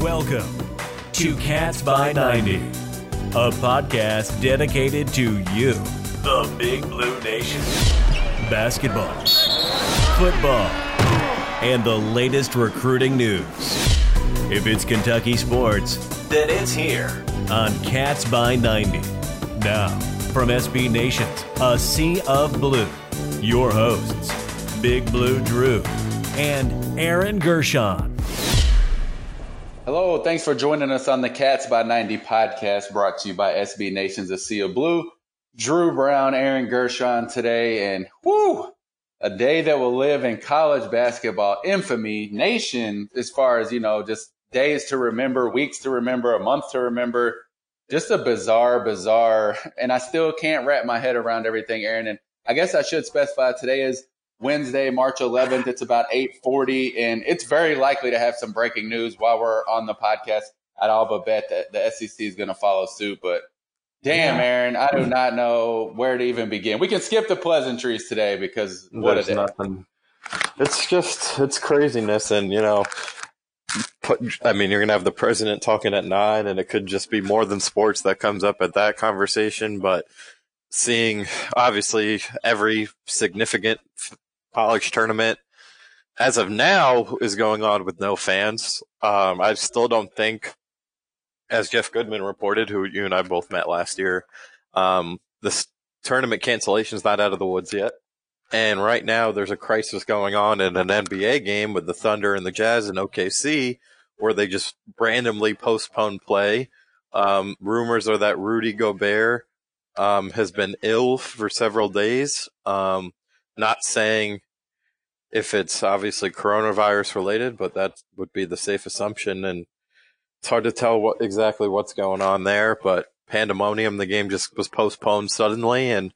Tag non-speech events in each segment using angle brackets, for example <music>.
Welcome to Cats by 90, a podcast dedicated to you, the Big Blue Nation. Basketball, football, and the latest recruiting news. If it's Kentucky sports, then it's here on Cats by 90. Now, from SB Nation's, a sea of blue, your hosts, Big Blue Drew and Aaron Gershon. Hello, thanks for joining us on the Cats by 90 podcast brought to you by SB Nation's, of blue. Drew Brown, Aaron Gershon today, and whoo, a day that will live in college basketball infamy nation as far as, you know, just days to remember, weeks to remember, a month to remember. Just a bizarre, bizarre, and I still can't wrap my head around everything, Aaron. And I guess I should specify today is Wednesday, March 11th. It's about 8:40, and it's very likely to have some breaking news while we're on the podcast. I'd all but bet that the SEC is going to follow suit. But damn, yeah. Aaron, I do not know where to even begin. We can skip the pleasantries today because what There's nothing. It's just it's craziness, and you know. Put, I mean, you're gonna have the president talking at nine, and it could just be more than sports that comes up at that conversation. But seeing obviously every significant college tournament as of now is going on with no fans. Um, I still don't think, as Jeff Goodman reported, who you and I both met last year, um, this tournament cancellation is not out of the woods yet. And right now there's a crisis going on in an NBA game with the Thunder and the Jazz in OKC where they just randomly postpone play. Um, rumors are that Rudy Gobert, um, has been ill for several days. Um, not saying if it's obviously coronavirus related, but that would be the safe assumption. And it's hard to tell what exactly what's going on there, but pandemonium. The game just was postponed suddenly and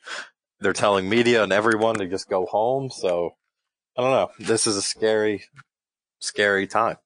they're telling media and everyone to just go home. So I don't know. This is a scary, scary time.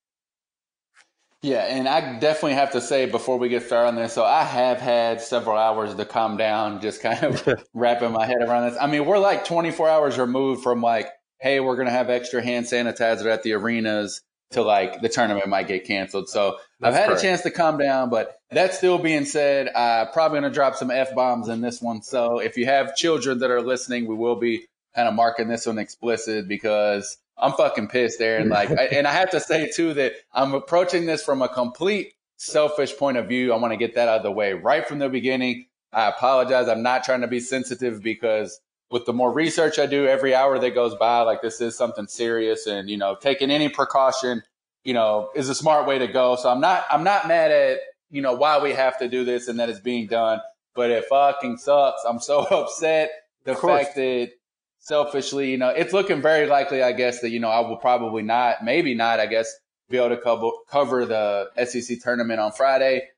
Yeah, and I definitely have to say before we get started on this, so I have had several hours to calm down, just kind of <laughs> wrapping my head around this. I mean, we're like 24 hours removed from like, hey, we're going to have extra hand sanitizer at the arenas to like the tournament might get canceled. So That's I've had correct. a chance to calm down, but that still being said, I'm probably going to drop some F bombs in this one. So if you have children that are listening, we will be kind of marking this one explicit because I'm fucking pissed there. <laughs> And like, I, and I have to say too that I'm approaching this from a complete selfish point of view. I want to get that out of the way right from the beginning. I apologize. I'm not trying to be sensitive because with the more research I do every hour that goes by, like this is something serious and, you know, taking any precaution, you know, is a smart way to go. So I'm not, I'm not mad at, you know, why we have to do this and that it's being done, but it fucking sucks. I'm so <laughs> upset. The fact that selfishly, you know, it's looking very likely, I guess, that, you know, I will probably not, maybe not, I guess, be able to cover, cover the SEC tournament on Friday.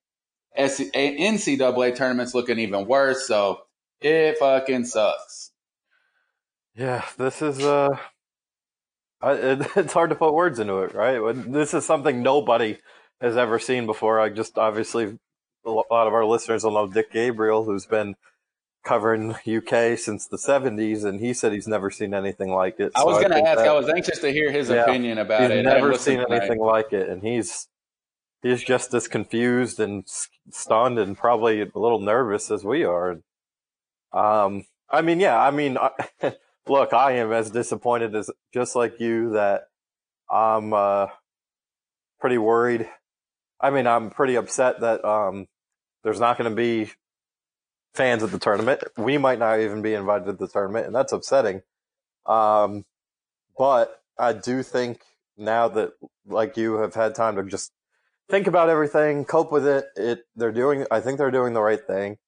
NCAA tournament's looking even worse. So it fucking sucks. Yeah, this is, uh, it, <laughs> it's hard to put words into it, right? This is something nobody has ever seen before. I just obviously, a lot of our listeners will know Dick Gabriel, who's been covering UK since the 70s, and he said he's never seen anything like it. I was going to ask. That, I was anxious to hear his yeah, opinion about it. Never seen anything like it, and he's he's just as confused and stunned and probably a little nervous as we are. Um, I mean, yeah, I mean, I, <laughs> look, I am as disappointed as just like you that I'm uh, pretty worried. I mean, I'm pretty upset that um, there's not going to be fans at the tournament. We might not even be invited to the tournament, and that's upsetting. Um, but I do think now that, like you, have had time to just think about everything, cope with it. It they're doing. I think they're doing the right thing.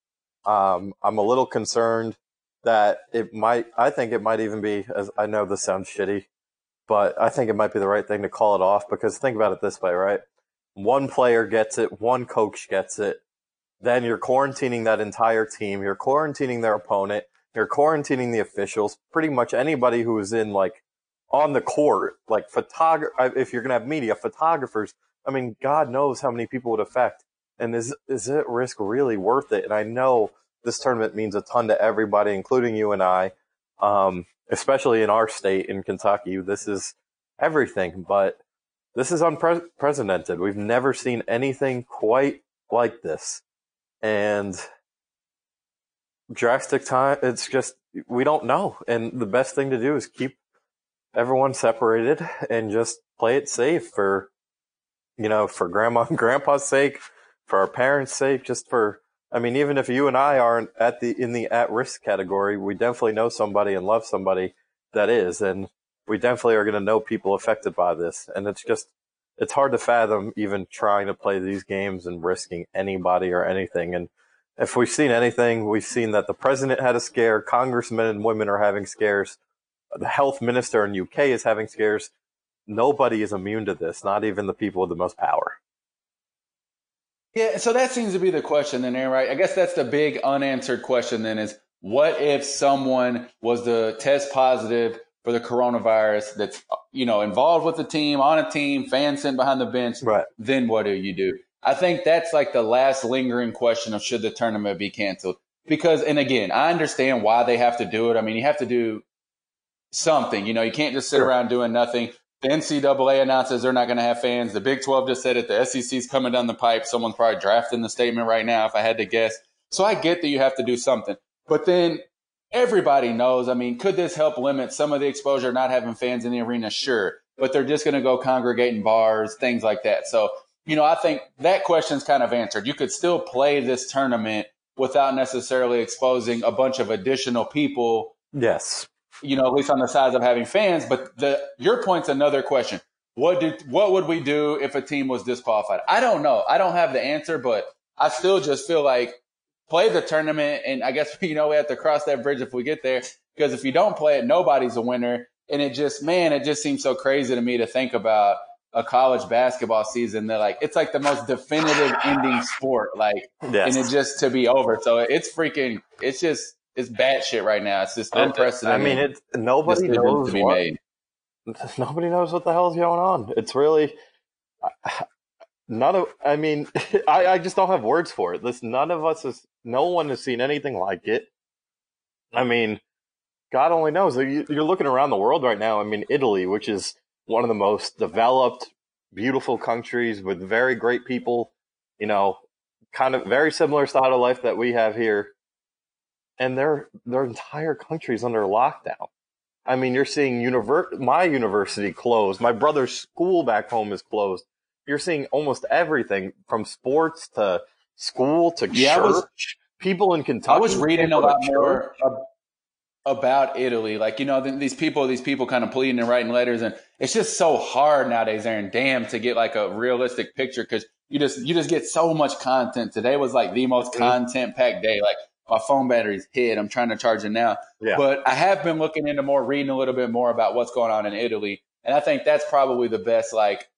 Um, I'm a little concerned that it might. I think it might even be. As I know this sounds shitty, but I think it might be the right thing to call it off because think about it this way, right? One player gets it, one coach gets it then you're quarantining that entire team. You're quarantining their opponent. You're quarantining the officials. Pretty much anybody who is in like on the court, like photographer. If you're gonna have media, photographers. I mean, God knows how many people would affect. And is is it risk really worth it? And I know this tournament means a ton to everybody, including you and I. Um, especially in our state in Kentucky, this is everything. But this is unprecedented. We've never seen anything quite like this. And drastic time, it's just, we don't know. And the best thing to do is keep everyone separated and just play it safe for, you know, for grandma and <laughs> grandpa's sake, for our parents' sake, just for, I mean, even if you and I aren't at the, in the at risk category, we definitely know somebody and love somebody that is. And we definitely are going to know people affected by this. And it's just, it's hard to fathom even trying to play these games and risking anybody or anything. And if we've seen anything, we've seen that the president had a scare, congressmen and women are having scares, the health minister in UK is having scares. Nobody is immune to this, not even the people with the most power. Yeah, so that seems to be the question then, Aaron, right? I guess that's the big unanswered question then is what if someone was to test positive for the coronavirus that's you know involved with the team on a team fans sent behind the bench right. then what do you do? I think that's like the last lingering question of should the tournament be canceled? Because and again i understand why they have to do it. I mean you have to do something you know you can't just sit sure. around doing nothing. The ncaa announces they're not going to have fans. The big 12 just said it. The sec's coming down the pipe. Someone's probably drafting the statement right now if i had to guess. So i get that you have to do something. But then everybody knows. I mean, could this help limit some of the exposure, not having fans in the arena? Sure. But they're just going to go congregate in bars, things like that. So, you know, I think that question's kind of answered. You could still play this tournament without necessarily exposing a bunch of additional people. Yes. You know, at least on the sides of having fans. But the your point's another question. What did what would we do if a team was disqualified? I don't know. I don't have the answer, but I still just feel like play the tournament. And I guess, <laughs> you know, we have to cross that bridge if we get there. Because if you don't play it, nobody's a winner. And it just, man, it just seems so crazy to me to think about a college basketball season that like it's like the most definitive ending sport, like yes. and it just to be over. So it's freaking, it's just it's bad shit right now. It's just unprecedented. I mean, it's nobody knows what, made. Nobody knows what the hell's going on. It's really none of i mean <laughs> I, I just don't have words for it. This none of us has no one has seen anything like it. I mean god only knows. You're looking around the world right now. I mean italy which is one of the most developed beautiful countries with very great people you know kind of very similar style of life that we have here. And their their entire country is under lockdown. I mean you're seeing univer- my university closed. My brother's school back home is closed you're seeing almost everything from sports to school to yeah, church. Was, people in Kentucky. I was reading a lot more about Italy. Like, you know, these people, these people kind of pleading and writing letters. And it's just so hard nowadays, Aaron, damn, to get like a realistic picture because you just, you just get so much content. Today was like the most mm-hmm. content packed day. Like, my phone battery's hit. I'm trying to charge it now. Yeah. But I have been looking into more, reading a little bit more about what's going on in Italy. And I think that's probably the best, like,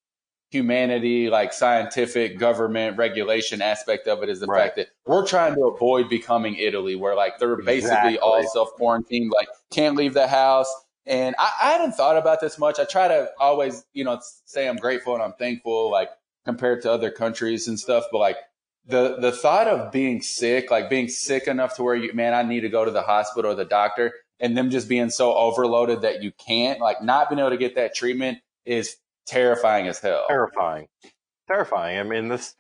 humanity, like scientific government regulation aspect of it is the right. fact that we're trying to avoid becoming Italy, where like they're basically exactly. all self quarantined, like can't leave the house. And I, I hadn't thought about this much. I try to always, you know, say I'm grateful and I'm thankful, like compared to other countries and stuff. But like the the thought of being sick, like being sick enough to where you, man, I need to go to the hospital or the doctor, and them just being so overloaded that you can't, like, not being able to get that treatment is terrifying as hell. Terrifying, terrifying. I mean, this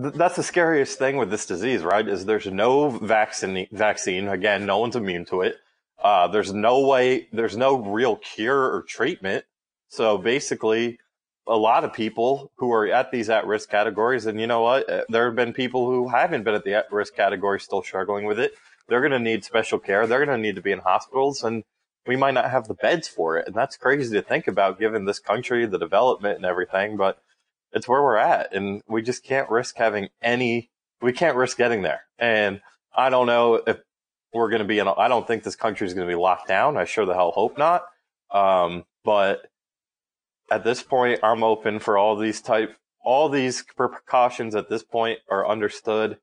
th- that's the scariest thing with this disease, right? Is there's no vaccine. Vaccine again, no one's immune to it. Uh, there's no way. There's no real cure or treatment. So basically, a lot of people who are at these at risk categories, and you know what? Uh, there have been people who haven't been at the at risk category still struggling with it. They're going to need special care. They're going to need to be in hospitals, and we might not have the beds for it. And that's crazy to think about given this country, the development and everything, but it's where we're at. And we just can't risk having any, we can't risk getting there. And I don't know if we're going to be in, I don't think this country is going to be locked down. I sure the hell hope not. Um, but at this point, I'm open for all these type, all these precautions at this point are understood.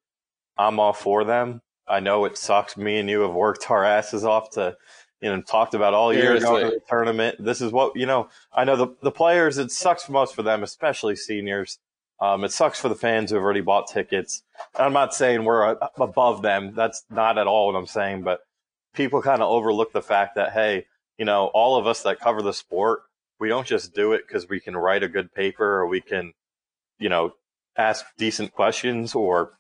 I'm all for them. I know it sucks. Me and you have worked our asses off to you know, talked about all year going to the tournament. This is what, you know, I know the, the players, it sucks for most for them, especially seniors. Um, it sucks for the fans who've already bought tickets. I'm not saying we're above them. That's not at all what I'm saying, but people kind of overlook the fact that, hey, you know, all of us that cover the sport, we don't just do it because we can write a good paper or we can, you know, ask decent questions or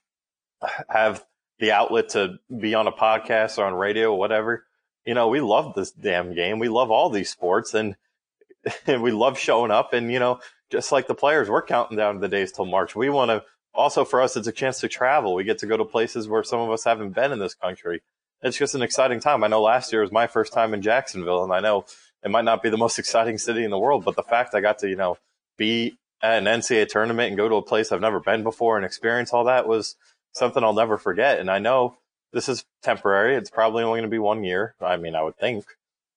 have the outlet to be on a podcast or on radio or whatever. You know, we love this damn game. We love all these sports and, <laughs> and we love showing up and, you know, just like the players, we're counting down the days till March. We want to also for us, it's a chance to travel. We get to go to places where some of us haven't been in this country. It's just an exciting time. I know last year was my first time in Jacksonville and I know it might not be the most <laughs> exciting city in the world, but the fact I got to, you know, be at an NCAA tournament and go to a place I've never been before and experience all that was something I'll never forget. And I know this is temporary. It's probably only going to be one year. I mean, I would think,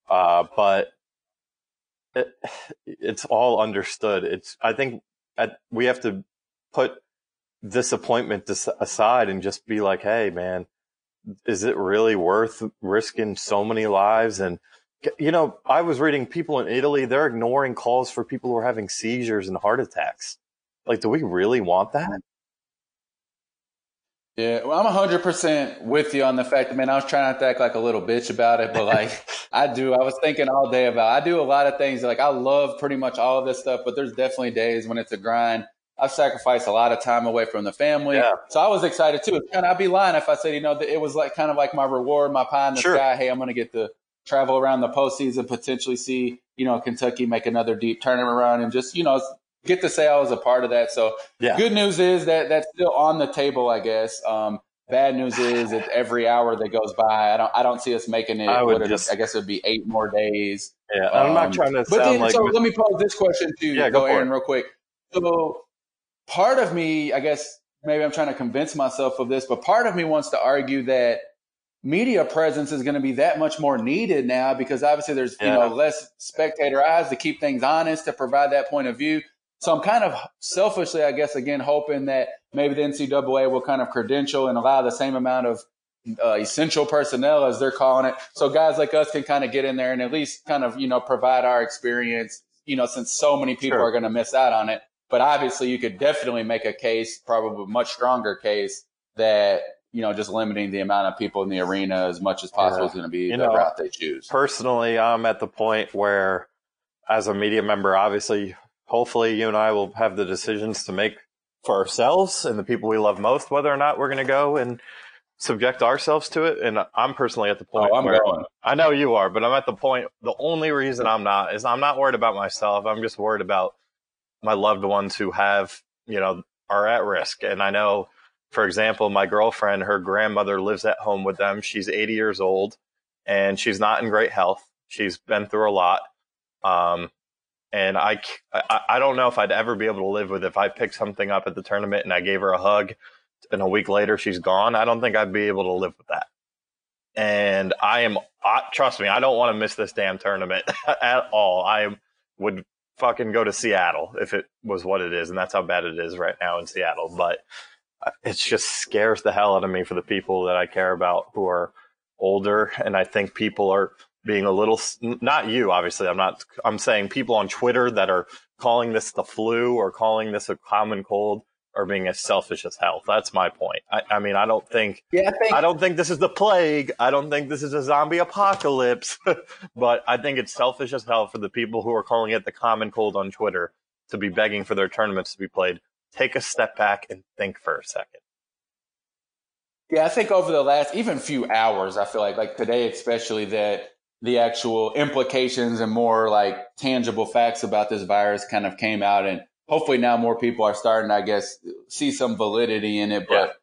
uh, but it, it's all understood. It's, I think at, we have to put disappointment aside and just be like, Hey, man, is it really worth risking so many lives? And, you know, I was reading people in Italy, they're ignoring calls for people who are having seizures and heart attacks. Like, do we really want that? Yeah, well, I'm 100% with you on the fact that, man, I was trying not to act like a little bitch about it, but like, <laughs> I do. I was thinking all day about I do a lot of things. Like, I love pretty much all of this stuff, but there's definitely days when it's a grind. I've sacrificed a lot of time away from the family. Yeah. So I was excited too. And I'd be lying if I said, you know, it was like kind of like my reward, my pie in the sure. sky. Hey, I'm going to get to travel around the postseason, potentially see, you know, Kentucky make another deep tournament run and just, you know, get to say I was a part of that. So yeah. good news is that that's still on the table, I guess. Um, bad news is that every hour that goes by, I don't, I don't see us making it. I, would just, I guess it would be eight more days. Yeah, um, I'm not um, trying to. But then, like so let me pose this question to you, yeah, go, go Aaron, real quick. So part of me, I guess, maybe I'm trying to convince myself of this, but part of me wants to argue that media presence is going to be that much more needed now because obviously there's yeah. you know less spectator eyes to keep things honest to provide that point of view. So I'm kind of selfishly, I guess, again hoping that maybe the NCAA will kind of credential and allow the same amount of uh, essential personnel as they're calling it, so guys like us can kind of get in there and at least kind of you know provide our experience. You know, since so many people sure. are going to miss out on it. But obviously, you could definitely make a case, probably a much stronger case, that you know, just limiting the amount of people in the arena as much as possible yeah. is going to be you the know, route they choose. Personally, I'm at the point where, as a media member, obviously, hopefully, you and I will have the decisions to make for ourselves and the people we love most, whether or not we're going to go and subject ourselves to it. And I'm personally at the point oh, I'm where going. I know you are, but I'm at the point. The only reason I'm not is I'm not worried about myself. I'm just worried about my loved ones who have, you know, are at risk. And I know, for example, my girlfriend, her grandmother lives at home with them. She's 80 years old and she's not in great health. She's been through a lot. Um, and I, I, I don't know if I'd ever be able to live with if I picked something up at the tournament and I gave her a hug and a week later she's gone. I don't think I'd be able to live with that. And I am, I, trust me, I don't want to miss this damn tournament <laughs> at all. I would fucking go to Seattle if it was what it is. And that's how bad it is right now in Seattle. But uh, it just scares the hell out of me for the people that I care about who are older. And I think people are being a little, not you, obviously. I'm not, I'm saying people on Twitter that are calling this the flu or calling this a common cold are being as selfish as hell. That's my point. I, I mean, I don't think, yeah, I, think, I don't think this is the plague. I don't think this is a zombie apocalypse, <laughs> but I think it's selfish as hell for the people who are calling it the common cold on Twitter to be begging for their tournaments to be played. Take a step back and think for a second. Yeah, I think over the last even few hours, I feel like like today especially that the actual implications and more like tangible facts about this virus kind of came out and hopefully now more people are starting, I guess, see some validity in it. But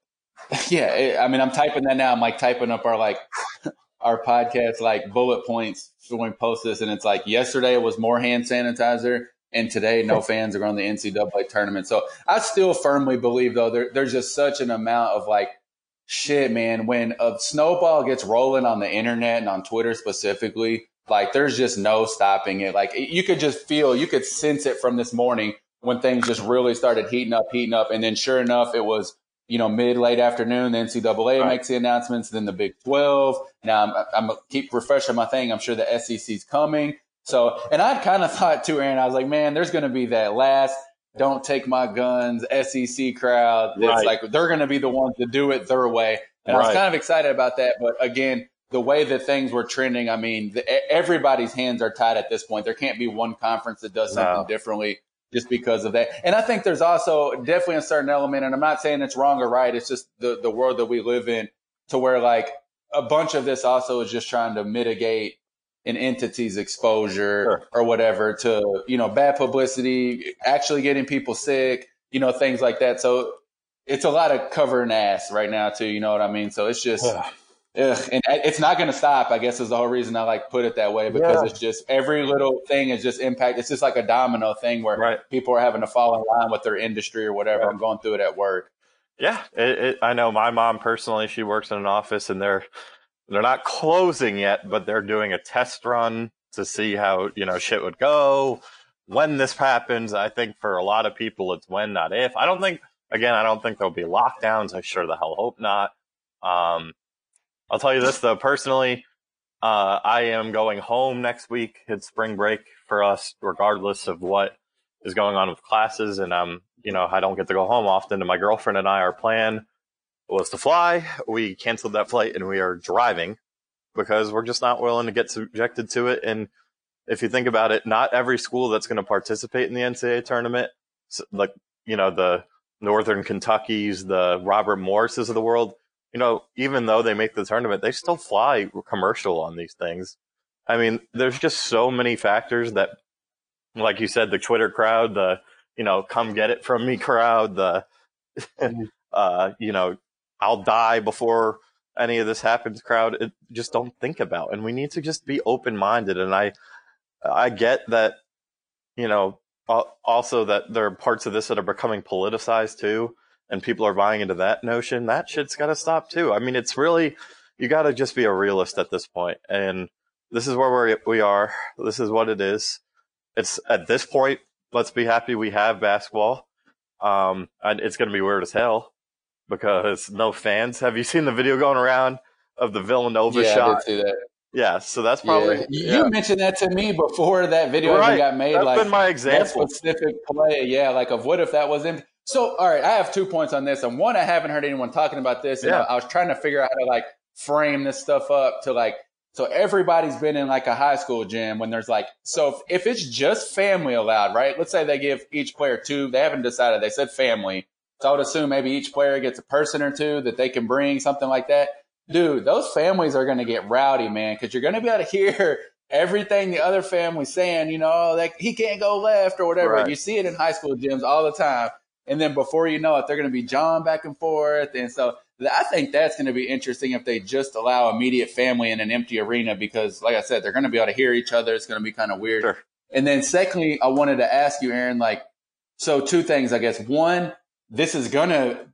yeah, <laughs> yeah it, I mean, I'm typing that now. I'm like typing up our like <laughs> our podcast like bullet points when we post this, and it's like yesterday it was more hand sanitizer, and today no <laughs> fans are on the NCAA tournament. So I still firmly believe though there, there's just such an amount of like shit, man. When a snowball gets rolling on the internet and on Twitter specifically, like there's just no stopping it. Like you could just feel, you could sense it from this morning when things just really started heating up, heating up. And then sure enough, it was, you know, mid late afternoon, the NCAA right. makes the announcements, then the Big 12. Now I'm, I'm keep refreshing my thing. I'm sure the SEC's coming. So, and I kind of <laughs> thought too, Aaron, I was like, man, there's going to be that last don't take my guns SEC crowd. It's right. like they're going to be the ones to do it their way. And right. I was kind of excited about that. But again, the way that things were trending, I mean, the, everybody's hands are tied at this point. There can't be one conference that does something no. differently just because of that. And I think there's also definitely a certain element, and I'm not saying it's wrong or right. It's just the, the world that we live in to where like a bunch of this also is just trying to mitigate an entity's exposure sure. or whatever to, you know, bad publicity, actually getting people sick, you know, things like that. So it's a lot of covering ass right now too. You know what I mean? So it's just, ugh, and it's not going to stop. I guess is the whole reason I like put it that way because yeah. it's just every little thing is just impact. It's just like a domino thing where right. people are having to fall in line with their industry or whatever. Right. I'm going through it at work. Yeah, it, it, I know my mom personally. She works in an office, and they're they're not closing yet, but they're doing a test run to see how you know shit would go when this happens. I think for a lot of people, it's when, not if. I don't think. Again, I don't think there'll be lockdowns. I sure the hell hope not. Um, I'll tell you this though, personally, uh, I am going home next week. It's spring break for us, regardless of what is going on with classes, and I'm you know, I don't get to go home often. And my girlfriend and I, our plan was to fly. We canceled that flight and we are driving because we're just not willing to get subjected to it. And if you think about it, not every school that's going to participate in the NCAA tournament, like, you know, the Northern Kentuckies, the Robert Morrises of the world, you know, even though they make the tournament, they still fly commercial on these things. I mean, there's just so many factors that, like you said, the Twitter crowd, the you know, come get it from me crowd, the, <laughs> uh, you know, I'll die before any of this happens crowd. It, just don't think about. And we need to just be open minded. And I, I get that, you know, also that there are parts of this that are becoming politicized too. And people are buying into that notion. That shit's got to stop too. I mean, it's really, you got to just be a realist at this point. And this is where we're, we are. This is what it is. It's at this point, let's be happy we have basketball. Um, and it's going to be weird as hell because no fans. Have you seen the video going around of the Villanova yeah, shot? I did see that. Yeah, so that's probably yeah. you mentioned that to me before that video right. even got made. That's like been my example. That specific play, yeah, like of what if that was in. So, all right, I have two points on this, and one, I haven't heard anyone talking about this, and yeah. I, I was trying to figure out how to like frame this stuff up to like so everybody's been in like a high school gym when there's like, so if, if, it's just family allowed, right? Let's say they give each player two, they haven't decided, they said family. So I would assume maybe each player gets a person or two that they can bring, something like that. Dude, those families are going to get rowdy, man, because you're going to be able to hear <laughs> everything the other family's saying, you know, like he can't go left or whatever. Right. You see it in high school gyms all the time. And then before you know it, they're going to be John back and forth. And so I think that's going to be interesting if they just allow immediate family in an empty arena because, like I said, they're going to be able to hear each other. It's going to be kind of weird. Sure. And then, secondly, I wanted to ask you, Aaron, like, so two things, I guess. One, this is going to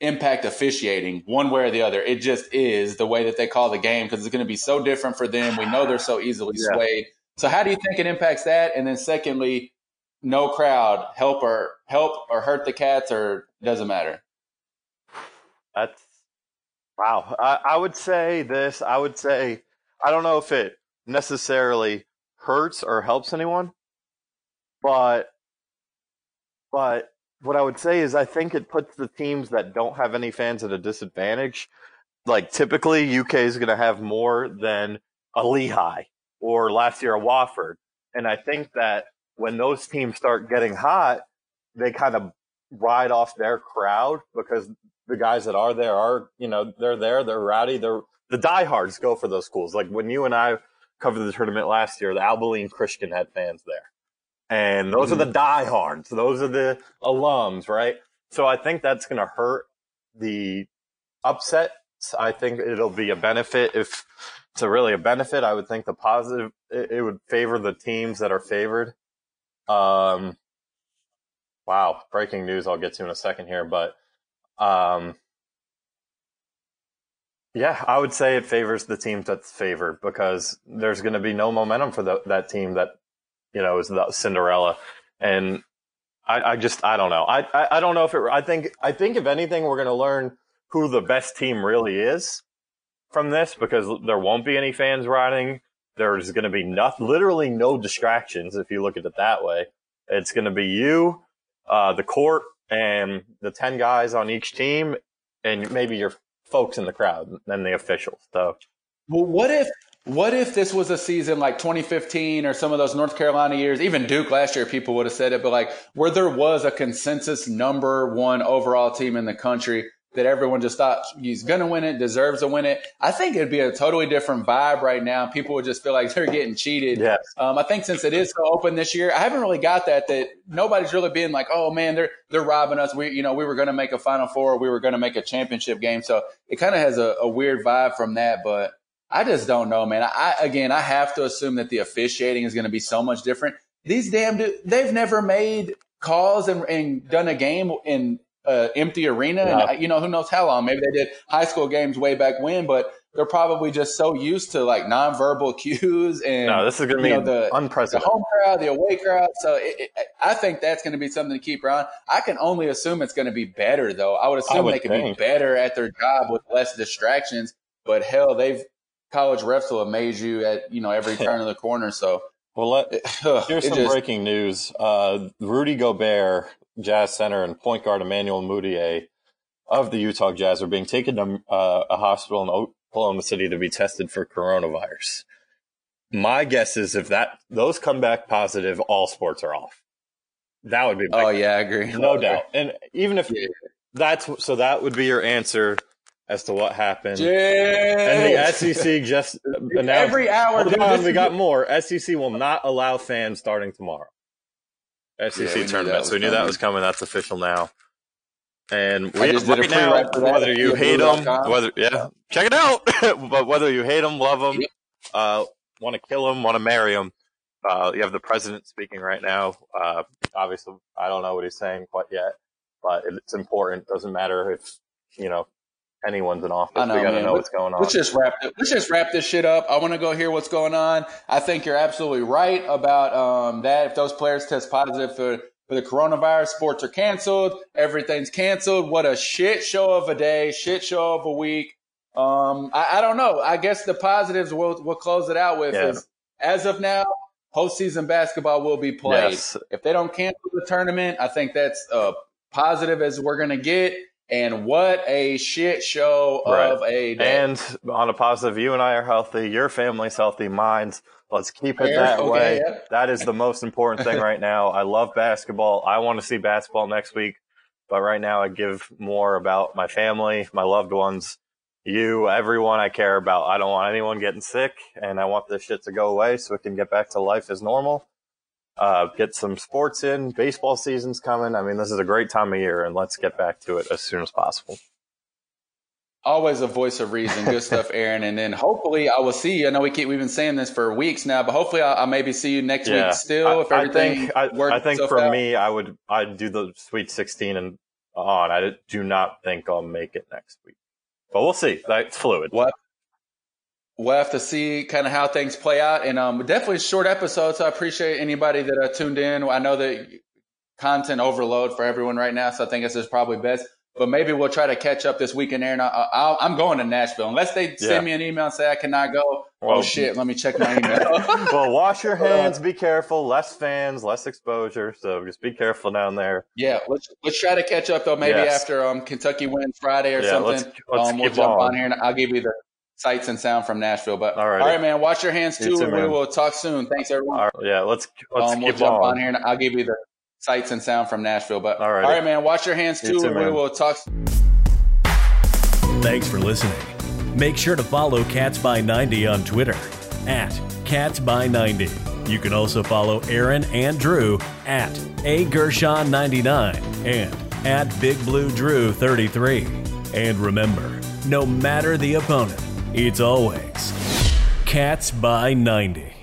impact officiating one way or the other. It just is the way that they call the game because it's going to be so different for them. We know they're so easily yeah. swayed. So, how do you think it impacts that? And then, secondly, no crowd help or help or hurt the cats or doesn't matter. That's Wow. I, I would say this. I would say, I don't know if it necessarily hurts or helps anyone, but, but what I would say is I think it puts the teams that don't have any fans at a disadvantage. Like typically UK is going to have more than a Lehigh or last year a Wofford. And I think that when those teams start getting hot, they kind of ride off their crowd because the guys that are there are, you know, they're there, they're rowdy, they're the diehards go for those schools. Like when you and I covered the tournament last year, the Abilene Christian had fans there. And those mm-hmm. are the diehards. Those are the alums, right? So I think that's going to hurt the upset. I think it'll be a benefit if it's a really a benefit. I would think the positive, it, it would favor the teams that are favored. Um, wow. Breaking news. I'll get to in a second here, but um, yeah, I would say it favors the team that's favored because there's going to be no momentum for the, that team that, you know, is the Cinderella. And I, I just, I don't know. I, I, I, don't know if it, I think, I think if anything, we're going to learn who the best team really is from this because there won't be any fans riding. There's going to be nothing, literally no distractions if you look at it that way. It's going to be you, uh, the court, and the 10 guys on each team and maybe your folks in the crowd and the officials. So Well, what if what if this was a season like 2015 or some of those North Carolina years, even Duke last year, people would have said it, but like where there was a consensus number one overall team in the country that everyone just thought he's going to win it, deserves to win it. I think it'd be a totally different vibe right now. People would just feel like they're getting cheated. Yes. Um, I think since it is so open this year, I haven't really got that, that nobody's really being like, oh man, they're, they're robbing us. We, you know, we were going to make a final four. We were going to make a championship game. So it kind of has a, a weird vibe from that, but I just don't know, man. I, again, I have to assume that the officiating is going to be so much different. These damn, dude, they've never made calls and, and done a game in uh, empty arena. No. And, you know, who knows how long? Maybe they did high school games way back when, but they're probably just so used to like nonverbal <laughs> cues and no, this is going to be know, the, unprecedented. The home crowd, the away crowd. So it, it, I think that's going to be something to keep around. I can only assume it's going to be better, though. I would assume I would they could think. be better at their job with less distractions. But hell, they've college refs will amaze you at you know every <laughs> turn of the corner. So. Well, let, <laughs> here's some just, breaking news. Uh, Rudy Gobert Jazz center and point guard Emmanuel Mudiay of the Utah Jazz are being taken to uh, a hospital in Oklahoma City to be tested for coronavirus. My guess is if that those come back positive, all sports are off. That would be. oh yeah, I agree. No doubt. And even if yeah. that's so, that would be your answer as to what happened. And the SEC <laughs> just announced every hour. Hold on, we got more. SEC will not allow fans starting tomorrow. SEC yeah, tournament. So we knew that was coming. That's official now. And we, right now, whether you hate them, whether yeah, check it out. <laughs> but whether you hate them, love them, uh, want to kill them, want to marry them, uh, you have the president speaking right now. Uh, obviously, I don't know what he's saying quite yet, but it's important. Doesn't matter if you know anyone's in office. I know, we got to know what's going on. Let's just wrap it. Let's just wrap this shit up. I want to go hear what's going on. I think you're absolutely right about um, that. If those players test positive for for the coronavirus, sports are canceled. Everything's canceled. What a shit show of a day, shit show of a week. Um, I, I don't know. I guess the positives we'll we'll close it out with yeah. is as of now, postseason basketball will be played. Yes. If they don't cancel the tournament, I think that's uh, positive as we're gonna get. And what a shit show right. of a day. And on a positive, you and I are healthy. Your family's healthy. Mine's. Let's keep it that okay, way. Yeah. That is the most important thing right now. I love basketball. I want to see basketball next week. But right now, I give more about my family, my loved ones, you, everyone I care about. I don't want anyone getting sick, and I want this shit to go away so we can get back to life as normal uh, get some sports in. Baseball season's coming. I mean, this is a great time of year, and let's get back to it as soon as possible. Always a voice of reason. Good stuff, <laughs> Aaron. And then hopefully I will see you. I know we keep we've been saying this for weeks now, but hopefully I'll, I'll maybe see you next yeah. week still. I, if everything I think, I. I think for out. me, I would I'd do the Sweet 16 and on. I do not think I'll make it next week, but we'll see. That's fluid. What we'll have to see kind of how things play out. And um, definitely short episode. So I appreciate anybody that uh, tuned in. I know that content overload for everyone right now. So I think this is probably best. But maybe we'll try to catch up this weekend, Aaron. I, am going to Nashville. Unless they send yeah. me an email and say I cannot go. Oh, well, oh, shit. Let me check my email. <laughs> <laughs> well, wash your hands. Be careful. Less fans, less exposure. So just be careful down there. Yeah. Let's, let's try to catch up, though, maybe yes. after um, Kentucky wins Friday or yeah, something. Let's, let's um, we'll jump on. on here and I'll give you the sights and sound from Nashville. But all right, all right man. Wash your hands too. too we will talk soon. Thanks, everyone. yeah, let's let's um, we'll jump on. on. here and I'll give you the sights and sound from Nashville. But all right, all right, man. Wash your hands too. too we will talk. Thanks for listening. Make sure to follow Cats by 90 on Twitter at Cats by 90. You can also follow Aaron and Drew at A Gershon 99 and at Big Blue Drew 33. And remember, no matter the opponent, it's always Cats by 90.